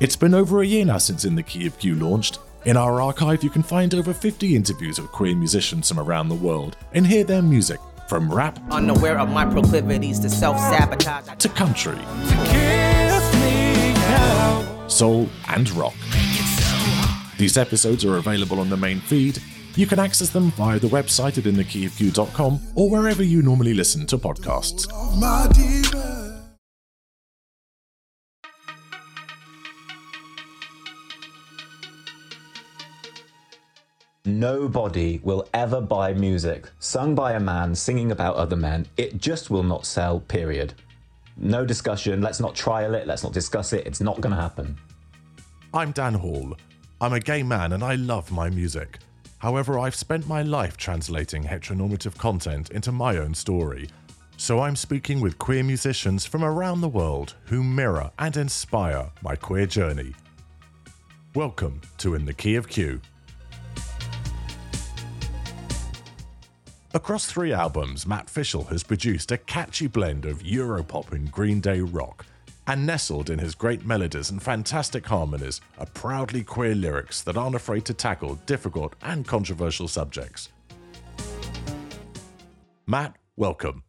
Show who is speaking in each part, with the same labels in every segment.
Speaker 1: It's been over a year now since In the Key of Q launched. In our archive, you can find over 50 interviews of queer musicians from around the world and hear their music from rap
Speaker 2: Unaware of my proclivities to self sabotage.
Speaker 1: to country, soul, and rock. These episodes are available on the main feed. You can access them via the website at inthekeyofq.com or wherever you normally listen to podcasts.
Speaker 3: Nobody will ever buy music sung by a man singing about other men. It just will not sell, period. No discussion. Let's not trial it. Let's not discuss it. It's not going to happen.
Speaker 1: I'm Dan Hall. I'm a gay man and I love my music. However, I've spent my life translating heteronormative content into my own story. So I'm speaking with queer musicians from around the world who mirror and inspire my queer journey. Welcome to In the Key of Q. Across three albums, Matt Fishel has produced a catchy blend of Europop and Green Day rock, and nestled in his great melodies and fantastic harmonies are proudly queer lyrics that aren't afraid to tackle difficult and controversial subjects. Matt, welcome.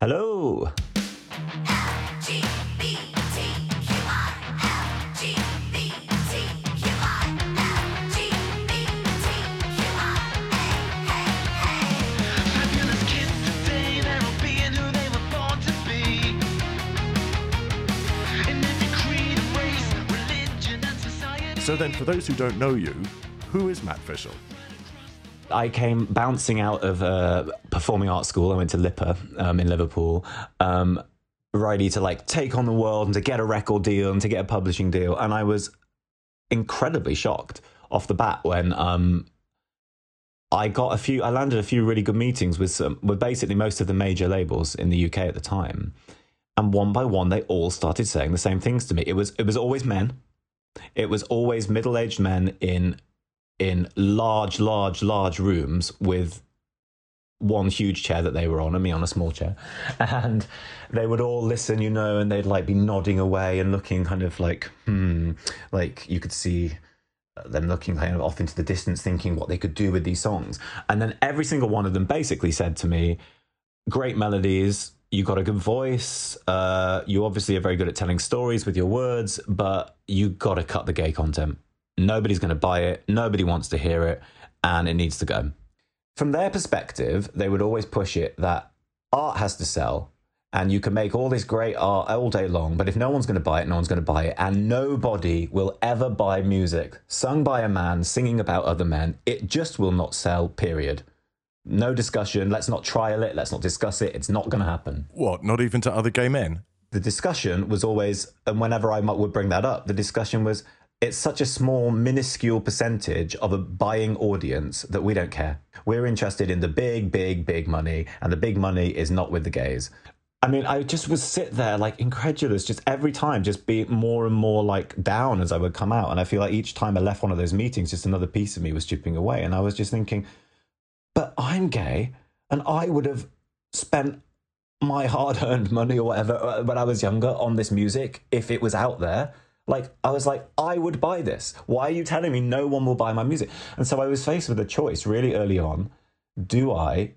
Speaker 3: Hello.
Speaker 1: So then, for those who don't know you, who is Matt Fishel?
Speaker 3: I came bouncing out of uh, performing arts school. I went to LIPA um, in Liverpool, um, ready to like take on the world and to get a record deal and to get a publishing deal. And I was incredibly shocked off the bat when um, I got a few. I landed a few really good meetings with some, with basically most of the major labels in the UK at the time. And one by one, they all started saying the same things to me. It was it was always men. It was always middle aged men in in large, large, large rooms with one huge chair that they were on and me on a small chair. And they would all listen, you know, and they'd like be nodding away and looking kind of like, hmm, like you could see them looking kind of off into the distance, thinking what they could do with these songs. And then every single one of them basically said to me, great melodies. You got a good voice. Uh, you obviously are very good at telling stories with your words, but you got to cut the gay content. Nobody's going to buy it. Nobody wants to hear it, and it needs to go. From their perspective, they would always push it that art has to sell, and you can make all this great art all day long, but if no one's going to buy it, no one's going to buy it, and nobody will ever buy music sung by a man singing about other men. It just will not sell. Period. No discussion. Let's not trial it. Let's not discuss it. It's not going to happen
Speaker 1: What, not even to other gay men?
Speaker 3: the discussion was always, and whenever I would bring that up, the discussion was, it's such a small, minuscule percentage of a buying audience that we don't care. We're interested in the big, big, big money, and the big money is not with the gays. I mean, I just would sit there like incredulous, just every time, just be more and more like down as I would come out. And I feel like each time I left one of those meetings, just another piece of me was chipping away. And I was just thinking, but I'm gay, and I would have spent my hard earned money or whatever uh, when I was younger on this music if it was out there. Like, I was like, I would buy this. Why are you telling me no one will buy my music? And so I was faced with a choice really early on. Do I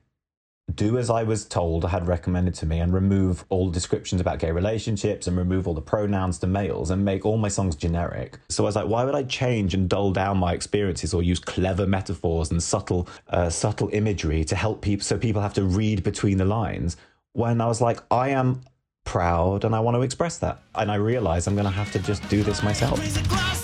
Speaker 3: do as I was told, had recommended to me, and remove all descriptions about gay relationships and remove all the pronouns to males and make all my songs generic. So I was like, why would I change and dull down my experiences or use clever metaphors and subtle, uh, subtle imagery to help people so people have to read between the lines? When I was like, I am proud and I want to express that. And I realized I'm going to have to just do this myself.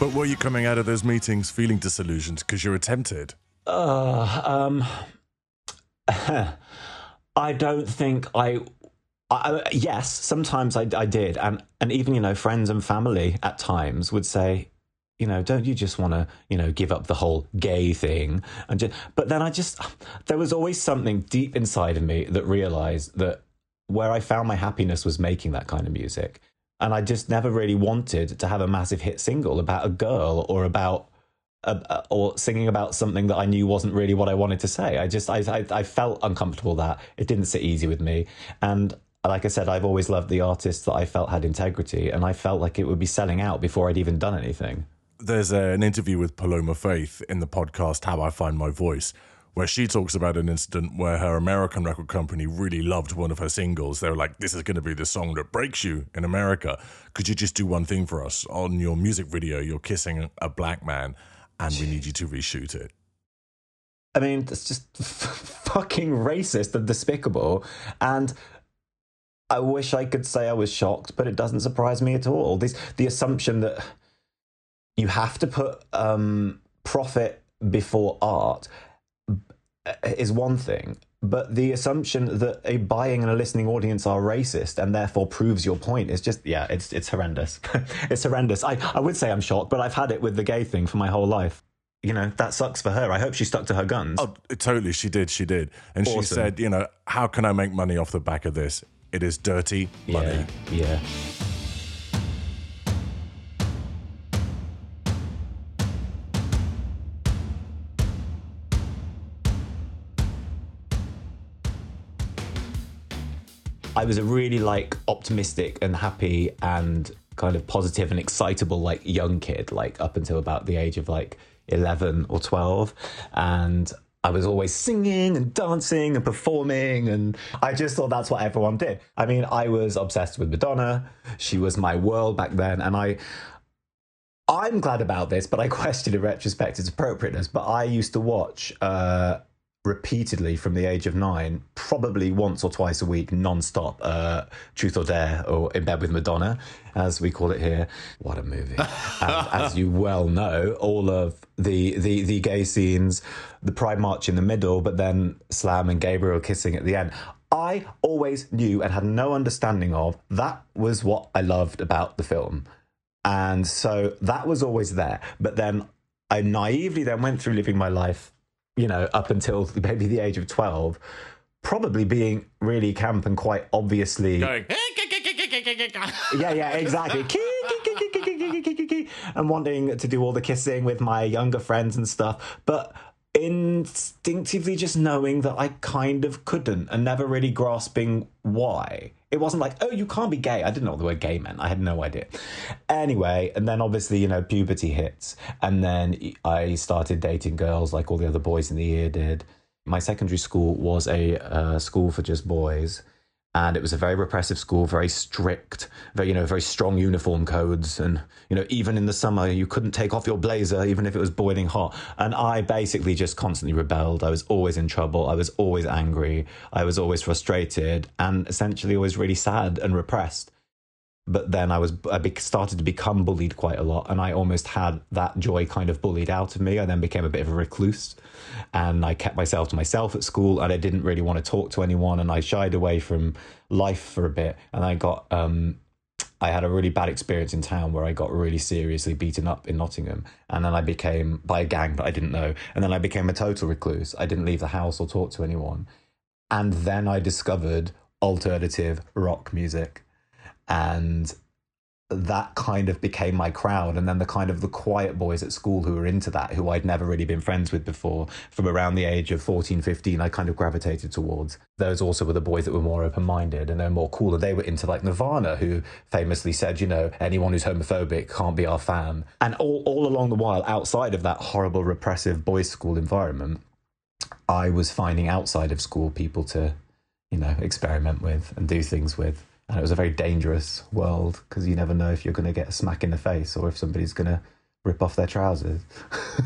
Speaker 4: But
Speaker 1: were you coming out of those meetings feeling disillusioned because you were tempted?
Speaker 3: Uh, um, I don't think I. I, I- yes, sometimes I, I did, and and even you know friends and family at times would say, you know, don't you just want to, you know, give up the whole gay thing? And just, but then I just, there was always something deep inside of me that realized that where I found my happiness was making that kind of music. And I just never really wanted to have a massive hit single about a girl or about, or singing about something that I knew wasn't really what I wanted to say. I just, I, I, I felt uncomfortable that it didn't sit easy with me. And like I said, I've always loved the artists that I felt had integrity, and I felt like it would be selling out before I'd even done anything.
Speaker 1: There's a, an interview with Paloma Faith in the podcast How I Find My Voice, where she talks about an incident where her American record company really loved one of her singles. They were like, This is going to be the song that breaks you in America. Could you just do one thing for us? On your music video, you're kissing a black man, and we need you to reshoot it.
Speaker 3: I mean, it's just fucking racist and despicable. And I wish I could say I was shocked, but it doesn't surprise me at all. This the assumption that you have to put um, profit before art is one thing, but the assumption that a buying and a listening audience are racist and therefore proves your point is just yeah, it's it's horrendous. it's horrendous. I, I would say I'm shocked, but I've had it with the gay thing for my whole life. You know, that sucks for her. I hope she stuck to her guns.
Speaker 1: Oh, totally. She did. She did. And she said, You know, how can I make money off the back of this? It is dirty money.
Speaker 3: Yeah, yeah. I was a really like optimistic and happy and kind of positive and excitable like young kid, like up until about the age of like 11 or 12. And I was always singing and dancing and performing. And I just thought that's what everyone did. I mean, I was obsessed with Madonna. She was my world back then. And I, I'm glad about this, but I question in retrospect its appropriateness. But I used to watch uh, repeatedly from the age of nine, probably once or twice a week, non-stop, uh, Truth or Dare or In Bed with Madonna, as we call it here. What a movie! and as you well know, all of the the the gay scenes, the Pride March in the middle, but then Slam and Gabriel kissing at the end. I always knew and had no understanding of that was what I loved about the film. And so that was always there. But then I naively then went through living my life, you know, up until maybe the age of 12, probably being really camp and quite obviously.
Speaker 1: Going,
Speaker 3: Yeah, yeah, exactly. and wanting to do all the kissing with my younger friends and stuff. But instinctively just knowing that I kind of couldn't and never really grasping why. It wasn't like, oh, you can't be gay. I didn't know what the word gay meant. I had no idea. Anyway, and then obviously, you know, puberty hits. And then I started dating girls like all the other boys in the year did. My secondary school was a uh, school for just boys. And it was a very repressive school, very strict, very you know, very strong uniform codes, and you know, even in the summer, you couldn't take off your blazer, even if it was boiling hot. And I basically just constantly rebelled. I was always in trouble. I was always angry. I was always frustrated, and essentially always really sad and repressed. But then I was I started to become bullied quite a lot, and I almost had that joy kind of bullied out of me. I then became a bit of a recluse, and I kept myself to myself at school, and I didn't really want to talk to anyone, and I shied away from life for a bit, and I got um, I had a really bad experience in town where I got really seriously beaten up in Nottingham, and then I became by a gang that I didn't know, and then I became a total recluse. I didn't leave the house or talk to anyone, and then I discovered alternative rock music and that kind of became my crowd. And then the kind of the quiet boys at school who were into that who I'd never really been friends with before from around the age of 14 15 I kind of gravitated towards. Those also were the boys that were more open-minded and they're more cool. And they were into like Nirvana who famously said you know anyone who's homophobic can't be our fan. And all, all along the while outside of that horrible repressive boys school environment I was finding outside of school people to you know experiment with and do things with and it was a very dangerous world because you never know if you're going to get a smack in the face or if somebody's going to rip off their trousers.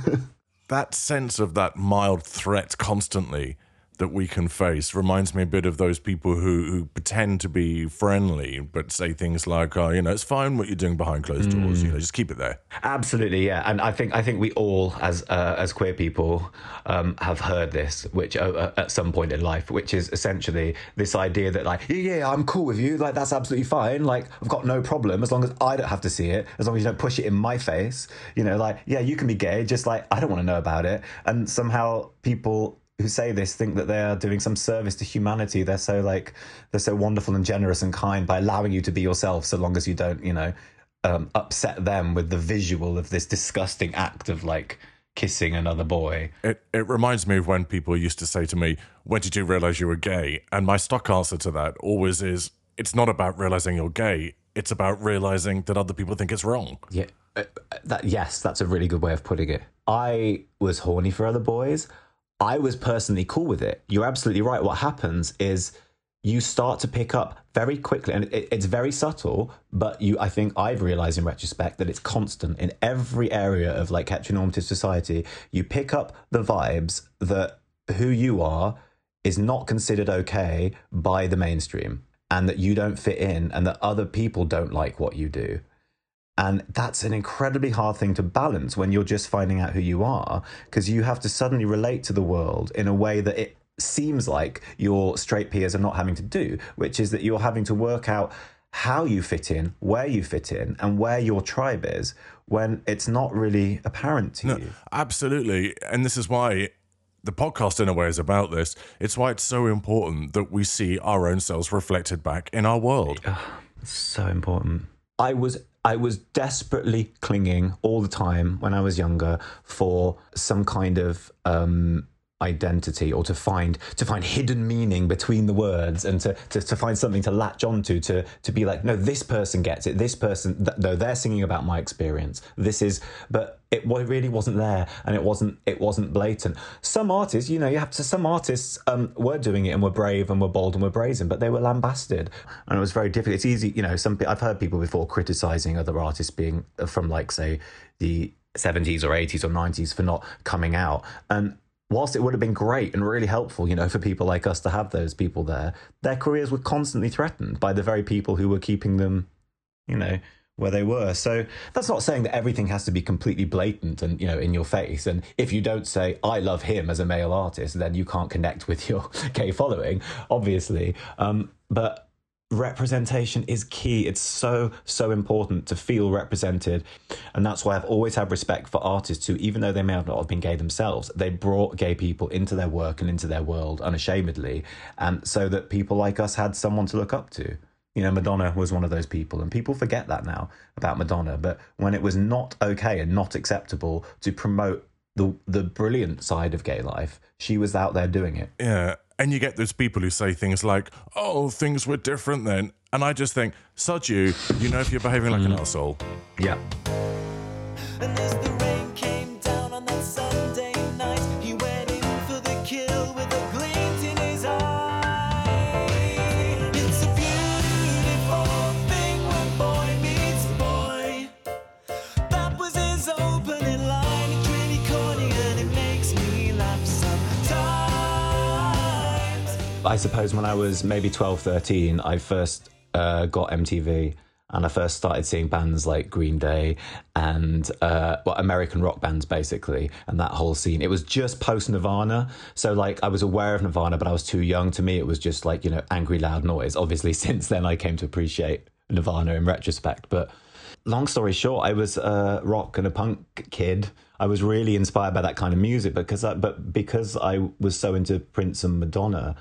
Speaker 1: that sense of that mild threat constantly that we can face reminds me a bit of those people who, who pretend to be friendly but say things like, "Oh, you know, it's fine what you're doing behind closed doors. You know, just keep it there."
Speaker 3: Absolutely, yeah, and I think I think we all, as uh, as queer people, um, have heard this, which uh, uh, at some point in life, which is essentially this idea that like, yeah, yeah, I'm cool with you, like that's absolutely fine, like I've got no problem as long as I don't have to see it, as long as you don't push it in my face, you know, like yeah, you can be gay, just like I don't want to know about it, and somehow people who say this think that they are doing some service to humanity. They're so like they're so wonderful and generous and kind by allowing you to be yourself, so long as you don't, you know, um, upset them with the visual of this disgusting act of like kissing another boy.
Speaker 1: It it reminds me of when people used to say to me, "When did you realize you were gay?" And my stock answer to that always is, "It's not about realizing you're gay. It's about realizing that other people think it's wrong."
Speaker 3: Yeah, uh, that yes, that's a really good way of putting it. I was horny for other boys. I was personally cool with it. You're absolutely right. What happens is you start to pick up very quickly, and it, it's very subtle. But you, I think, I've realized in retrospect that it's constant in every area of like heteronormative society. You pick up the vibes that who you are is not considered okay by the mainstream, and that you don't fit in, and that other people don't like what you do. And that's an incredibly hard thing to balance when you're just finding out who you are, because you have to suddenly relate to the world in a way that it seems like your straight peers are not having to do, which is that you're having to work out how you fit in, where you fit in, and where your tribe is when it's not really apparent to you.
Speaker 1: Absolutely. And this is why the podcast, in a way, is about this. It's why it's so important that we see our own selves reflected back in our world.
Speaker 3: so important. I was I was desperately clinging all the time when I was younger for some kind of um, identity or to find to find hidden meaning between the words and to, to, to find something to latch onto to to be like no this person gets it. This person th- though they're singing about my experience. This is but it really wasn't there and it wasn't it wasn't blatant. Some artists you know you have to some artists um, were doing it and were brave and were bold and were brazen but they were lambasted. And it was very difficult. It's easy you know some I've heard people before criticizing other artists being uh, from like say the 70s or 80s or 90s for not coming out. And whilst it would have been great and really helpful, you know, for people like us to have those people there, their careers were constantly threatened by the very people who were keeping them, you know, where they were. So that's not saying that everything has to be completely blatant and, you know, in your face. And if you don't say, I love him as a male artist, then you can't connect with your gay following, obviously. Um, but representation is key. It's so, so important to feel represented. And that's why I've always had respect for artists who, even though they may not have been gay themselves, they brought gay people into their work and into their world unashamedly. And so that people like us had someone to look up to. You know, Madonna was one of those people, and people forget that now about Madonna. But when it was not okay and not acceptable to promote the the brilliant side of gay life, she was out there doing it.
Speaker 1: Yeah. And you get those people who say things like, oh, things were different then. And I just think, sod you, you know if you're behaving like an mm. asshole.
Speaker 3: Yeah. I suppose when I was maybe 12, 13, I first uh, got MTV and I first started seeing bands like Green Day and uh, well, American rock bands basically, and that whole scene. It was just post Nirvana. So, like, I was aware of Nirvana, but I was too young. To me, it was just like, you know, angry, loud noise. Obviously, since then, I came to appreciate Nirvana in retrospect. But long story short, I was a rock and a punk kid. I was really inspired by that kind of music because, I, but because I was so into Prince and Madonna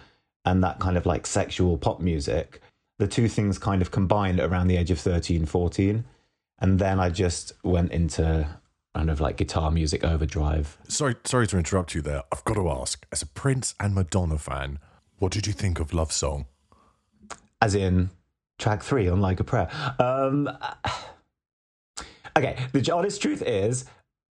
Speaker 3: and that kind of like sexual pop music, the two things kind of combined around the age of 13, 14. And then I just went into kind of like guitar music overdrive.
Speaker 1: Sorry, sorry to interrupt you there. I've got to ask, as a Prince and Madonna fan, what did you think of Love Song?
Speaker 3: as in track three on Like a Prayer. Um, okay, the honest truth is,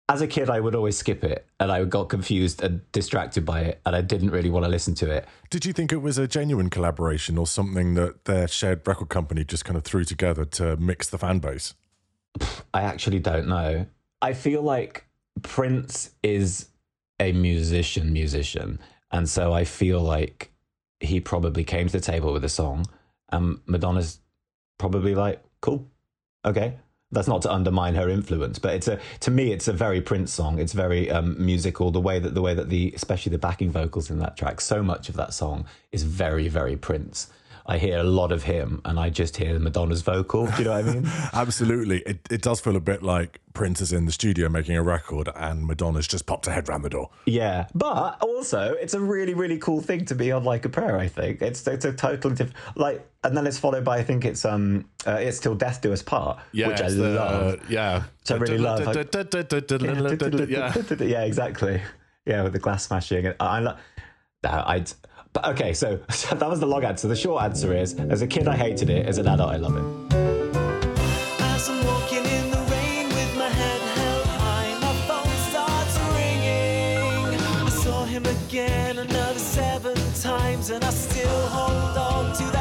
Speaker 3: as a kid, I would always skip it, and I got confused and distracted by it, and I didn't really want to listen to it.
Speaker 1: Did you think it was a genuine collaboration or something that their shared record company just kind of threw together to mix the fan base?
Speaker 3: I actually don't know. I feel like Prince is a musician, musician, And so I feel like he probably came to the table with a song, and Madonna's probably like, cool, okay. That's not to undermine her influence, but it's a to me it's a very Prince song. It's very um, musical. The way that the way that the especially the backing vocals in that track, so much of that song is very very Prince. I hear a lot of him, and I just hear Madonna's vocal. Do you know what I mean?
Speaker 1: Absolutely. It, it does feel a bit like Prince is in the studio making a record and Madonna's just popped her head round the door.
Speaker 3: Yeah, but also it's a really really cool thing to be on like a prayer. I think it's it's a totally different like, and then it's followed by I think it's um uh, it's till death do us part, which I
Speaker 1: the-
Speaker 3: love.
Speaker 1: yeah.
Speaker 3: Which I really love.
Speaker 1: Yeah.
Speaker 3: yeah, exactly. Yeah, with the glass smashing. I, like I love. But okay, so, that was the long answer. The short answer is: as a kid, I hated it. As an adult, I love it.
Speaker 4: The and I still hold on to that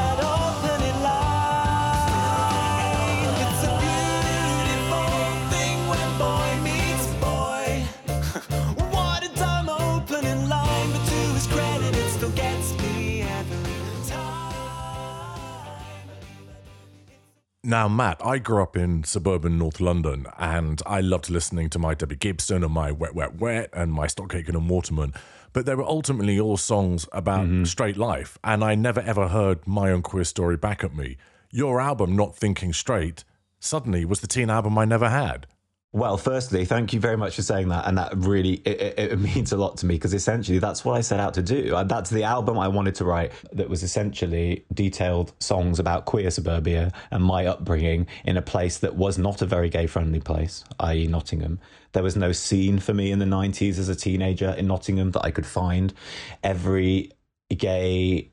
Speaker 1: Now, Matt, I grew up in suburban North London and I loved listening to my Debbie Gibson and my Wet, Wet, Wet and my Stock Aitken and Waterman. But they were ultimately all songs about mm-hmm. straight life. And I never ever heard my own queer story back at me. Your album, Not Thinking Straight, suddenly was the teen album I never had.
Speaker 3: Well, firstly, thank you very much for saying that, and that really it, it, it means a lot to me because essentially that's what I set out to do. That's the album I wanted to write that was essentially detailed songs about queer suburbia and my upbringing in a place that was not a very gay-friendly place, i.e., Nottingham. There was no scene for me in the '90s as a teenager in Nottingham that I could find. Every gay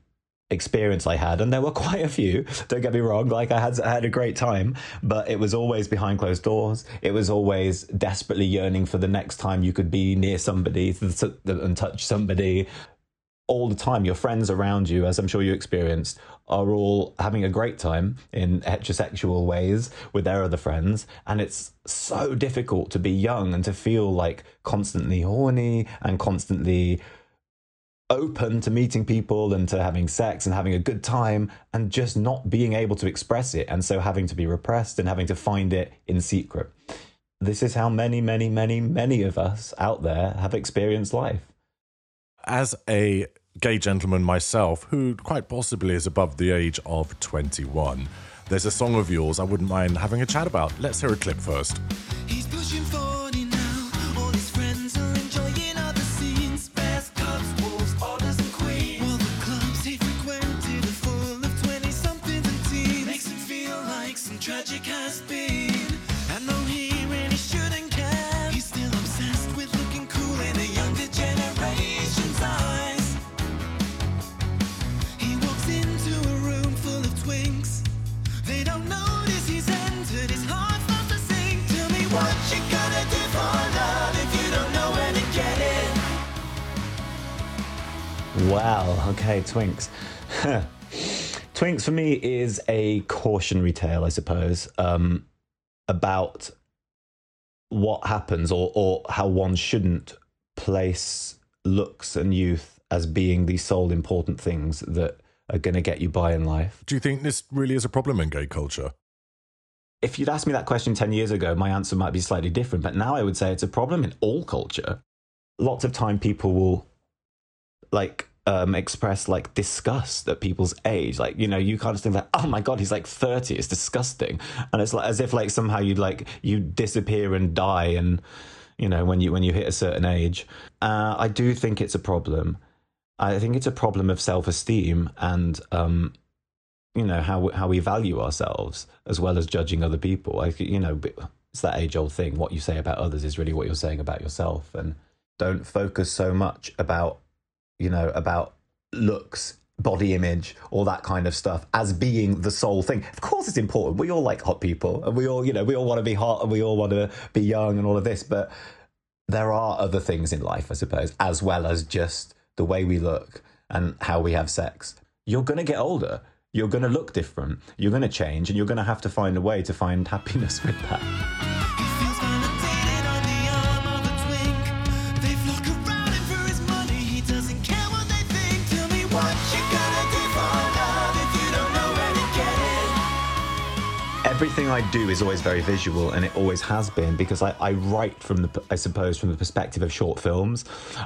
Speaker 3: experience I had, and there were quite a few. Don't get me wrong; like I had, I had a great time, but it was always behind closed doors. It was always desperately yearning for the next time you could be near somebody and touch somebody. All the time, your friends around you, as I'm sure you experienced, are all having a great time in heterosexual ways with their other friends. And it's so difficult to be young and to feel like constantly horny and constantly open to meeting people and to having sex and having a good time and just not being able to express it and so having to be repressed and having to find it in secret. This is how many, many, many, many of us out there have experienced life.
Speaker 1: As a gay gentleman myself, who quite possibly is above the age of 21, there's a song of yours I wouldn't mind having a chat about. Let's hear a clip first.
Speaker 4: He's
Speaker 3: Wow. Okay, Twinks. Twinks for me is a cautionary tale, I suppose, um, about what happens or, or how one shouldn't place looks and youth as being the sole important things that are going to get you by in life.
Speaker 1: Do you think this really is a problem in gay culture?
Speaker 3: If you'd asked me that question 10 years ago, my answer might be slightly different, but now I would say it's a problem in all culture. Lots of time people will like um, express like disgust at people's age. Like, you know, you kind of think like, oh my God, he's like 30. It's disgusting. And it's like as if like somehow you'd like, you disappear and die and, you know, when you, when you hit a certain age. Uh, I do think it's a problem. I think it's a problem of self esteem and, um, you know how how we value ourselves as well as judging other people. Like you know, it's that age old thing. What you say about others is really what you're saying about yourself, and don't focus so much about you know about looks, body image, all that kind of stuff as being the sole thing. Of course, it's important. We all like hot people, and we all you know we all want to be hot, and we all want to be young, and all of this, but. There are other things in life, I suppose, as well as just the way we look and how we have sex. You're going to get older you're going to look different, you're going to change, and you're going to have to find a way to find happiness with that. everything I do is always very visual, and it always has been because I, I write from the, I suppose, from the perspective of short films.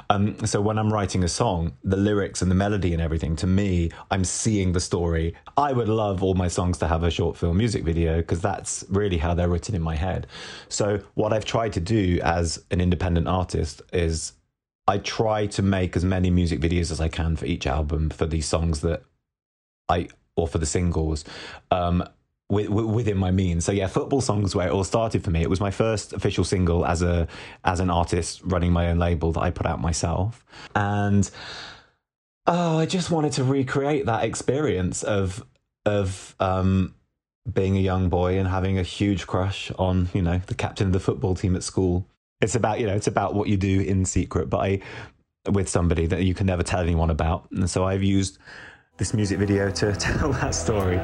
Speaker 3: Um, so when I'm writing a song, the lyrics and the melody and everything, to me, I'm seeing the story. I would love all my songs to have a short film music video because that's really how they're written in my head. So what I've tried to do as an independent artist is I try to make as many music videos as I can for each album for these songs that I or for the singles um, with, within my means. So yeah, football songs where it all started for me. It was my first official single as a as an artist running my own label that I put out myself, and oh, I just wanted to recreate that experience of of um, being a young boy and having a huge crush on you know the captain of the football team at school. It's about you know it's about what you do in secret, but I with somebody that you can never tell anyone about, and so I've used this music video to tell that story.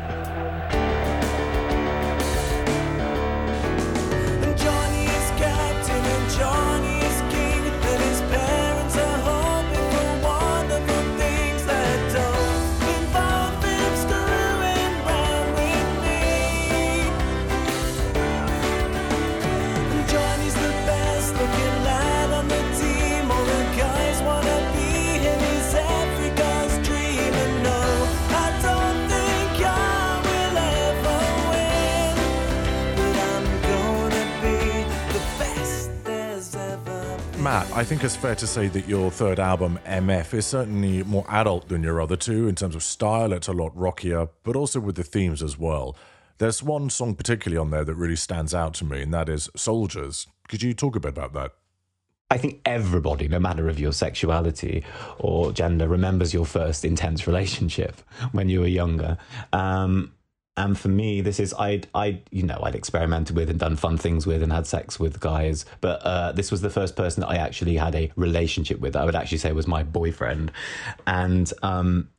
Speaker 4: Think
Speaker 1: it's fair to say that your third album, MF, is certainly more adult than your other two in terms of style. It's a lot rockier, but also with the themes as well. There's one song particularly on there that really stands out to me, and that is Soldiers. Could you talk a bit about that?
Speaker 3: I think everybody, no matter of your sexuality or gender, remembers your first intense relationship when you were younger. Um, and for me, this is I'd I you know I'd experimented with and done fun things with and had sex with guys, but uh, this was the first person that I actually had a relationship with. I would actually say was my boyfriend, and um,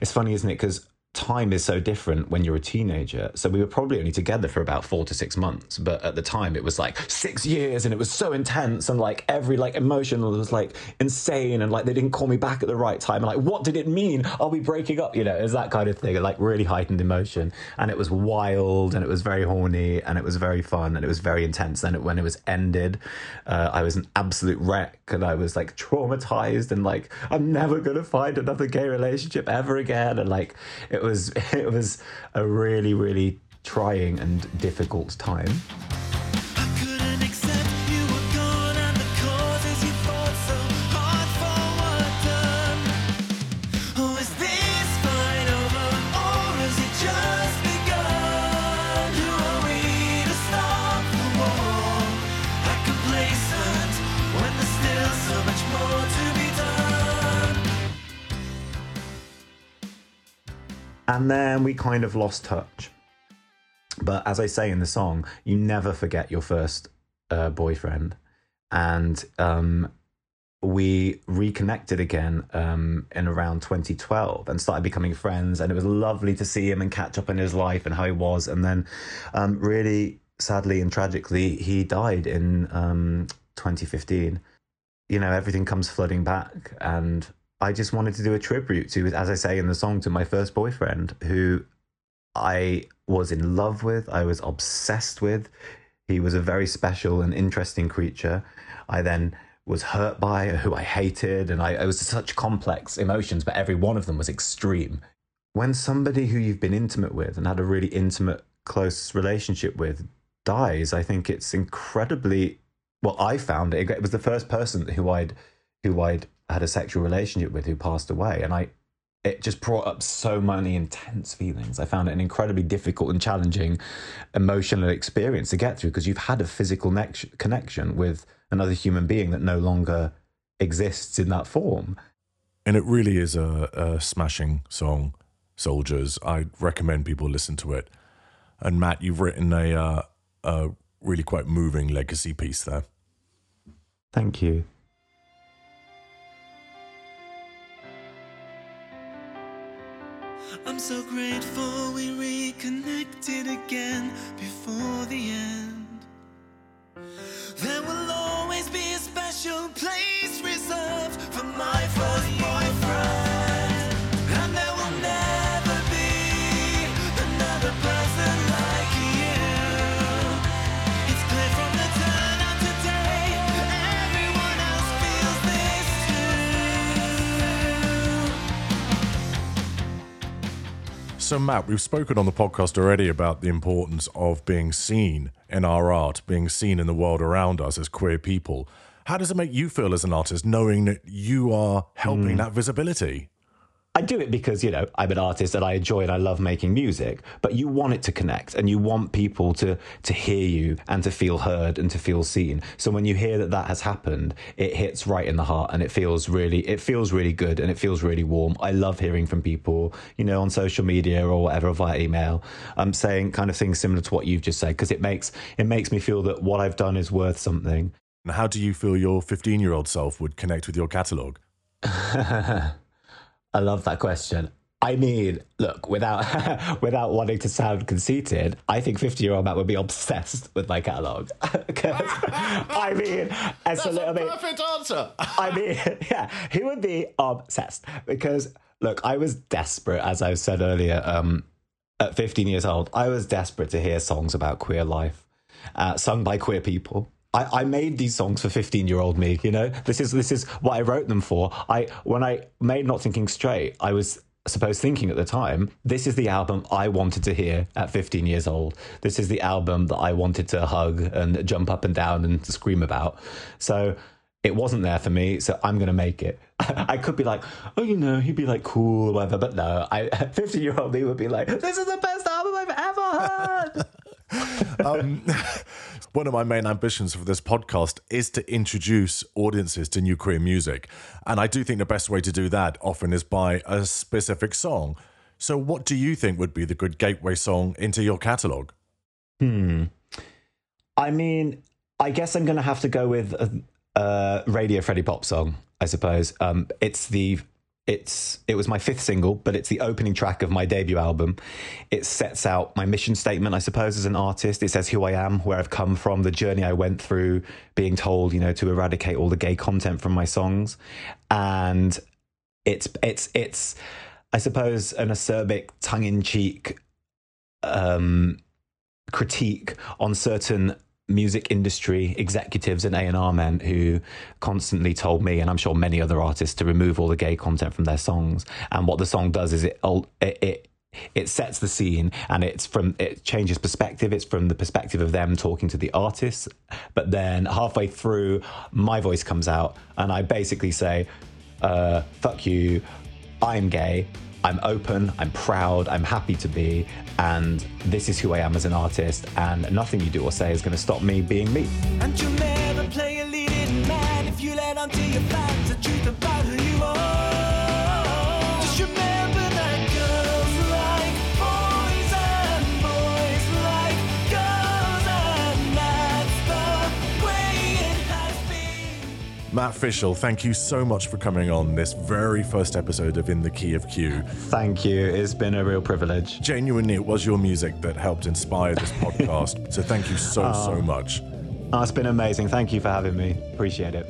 Speaker 3: it's funny, isn't it? Because time is so different when you're a teenager. So we were probably only together for about four to six months, but at the time it was like six years, and it was so intense, and like every like emotion was like insane, and like they didn't call me back at the right time, and like what did it mean? Are we breaking up? You know, it was that kind of thing, like really heightened emotion, and it was wild, and it was very horny, and it was very fun, and it was very intense. Then when it was ended, uh, I was an absolute wreck, and I was like traumatized, and like I'm never gonna find another gay relationship ever again, and like it was it was a really really trying and difficult time.
Speaker 4: And
Speaker 3: then we kind of lost touch. But as I say in the song, you never forget your first uh, boyfriend. And um, we reconnected again um, in around 2012 and started becoming friends. And it was lovely to see him and catch up on his life and how he was. And then, um, really sadly and tragically, he died in um, 2015. You know, everything comes flooding back. And I just wanted to do a tribute to, as I say in the song, to my first boyfriend who I was in love with, I was obsessed with. He was a very special and interesting creature. I then was hurt by, who I hated, and I it was such complex emotions, but every one of them was extreme. When somebody who you've been intimate with and had a really intimate, close relationship with dies, I think it's incredibly well, I found it. It was the first person who I'd who I'd had a sexual relationship with who passed away, and I it just brought up so many intense feelings. I found it an incredibly difficult and challenging emotional experience to get through because you've had a physical nec- connection with another human being that no longer exists in that form.
Speaker 1: And it really is a, a smashing song, Soldiers. I recommend people listen to it. And Matt, you've written a, uh, a really quite moving legacy piece there.
Speaker 3: Thank you.
Speaker 4: I'm so grateful we reconnected again before the end. There will always be a special place
Speaker 1: So, Matt, we've spoken on the podcast already about the importance of being seen in our art, being seen in the world around us as queer people. How does it make you feel as an artist knowing that you are helping hmm. that visibility?
Speaker 3: I do it because, you know, I'm an artist and I enjoy and I love making music, but you want it to connect and you want people to, to hear you and to feel heard and to feel seen. So when you hear that that has happened, it hits right in the heart and it feels really, it feels really good and it feels really warm. I love hearing from people, you know, on social media or whatever via email, um, saying kind of things similar to what you've just said, because it makes, it makes me feel that what I've done is worth something.
Speaker 1: And how do you feel your 15 year old self would connect with your catalogue?
Speaker 3: I love that question. I mean, look, without without wanting to sound conceited, I think fifty-year-old Matt would be obsessed with my catalog. I mean, it's a little bit.
Speaker 1: perfect answer.
Speaker 3: I mean, yeah, he would be obsessed because look, I was desperate, as I said earlier. Um, at 15 years old, I was desperate to hear songs about queer life, uh, sung by queer people. I, I made these songs for 15 year old me. You know, this is this is what I wrote them for. I when I made Not Thinking Straight, I was suppose thinking at the time, this is the album I wanted to hear at 15 years old. This is the album that I wanted to hug and jump up and down and scream about. So it wasn't there for me, so I'm gonna make it. I could be like, oh, you know, he'd be like cool or whatever, but no, I 15 year old me would be like, this is the best album I've ever heard.
Speaker 1: um, one of my main ambitions for this podcast is to introduce audiences to new queer music. And I do think the best way to do that often is by a specific song. So, what do you think would be the good gateway song into your catalogue?
Speaker 3: Hmm. I mean, I guess I'm going to have to go with a, a Radio Friendly Pop song. I suppose um, it's the it's it was my fifth single, but it's the opening track of my debut album. It sets out my mission statement, I suppose, as an artist. It says who I am, where I've come from, the journey I went through, being told, you know, to eradicate all the gay content from my songs, and it's it's it's I suppose an acerbic, tongue in cheek um, critique on certain music industry executives and A&R men who constantly told me and I'm sure many other artists to remove all the gay content from their songs. And what the song does is it it, it it sets the scene and it's from it changes perspective. It's from the perspective of them talking to the artists. But then halfway through my voice comes out and i basically say uh, fuck you. I'm gay i'm open i'm proud i'm happy to be and this is who i am as an artist and nothing you do or say is going to stop me being me
Speaker 1: Matt Fishel, thank you so much for coming on this very first episode of In the Key of Q.
Speaker 3: thank you it's been a real privilege
Speaker 1: Genuinely, it was your music that helped inspire this podcast. so, thank you so, oh. so much.
Speaker 3: oh, it's been amazing thank you for having me appreciate it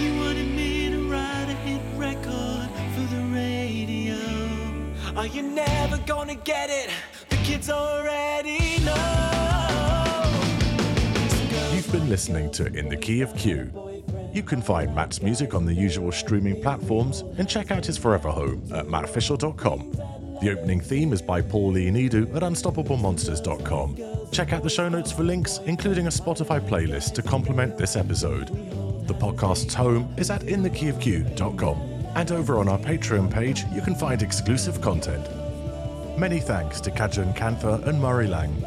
Speaker 4: You wanted me to write a hit record for the radio. Are you never gonna get it? The kids already know.
Speaker 1: You've been listening to In the Key of Q. You can find Matt's music on the usual streaming platforms and check out his forever home at mattfishel.com. The opening theme is by Paul Lee Nidu at unstoppablemonsters.com. Check out the show notes for links, including a Spotify playlist to complement this episode. The podcast's home is at inthekeyofq.com. And over on our Patreon page, you can find exclusive content. Many thanks to Kajun Kantha and Murray Lang.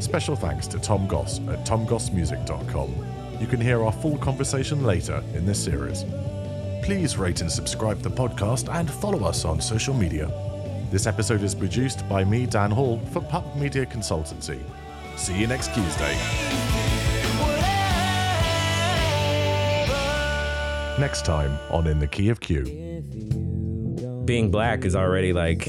Speaker 1: Special thanks to Tom Goss at tomgossmusic.com. You can hear our full conversation later in this series. Please rate and subscribe to the podcast and follow us on social media. This episode is produced by me, Dan Hall, for Pup Media Consultancy. See you next Tuesday. Next time on In the Key of Q.
Speaker 5: being black is already like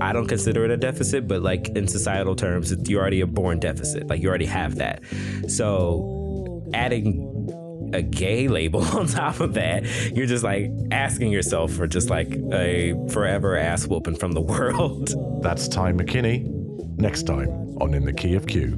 Speaker 5: I don't consider it a deficit, but like in societal terms, you're already a born deficit. Like you already have that. So adding a gay label on top of that, you're just like asking yourself for just like a forever ass whooping from the world.
Speaker 1: That's Ty McKinney. Next time on In the Key of Q.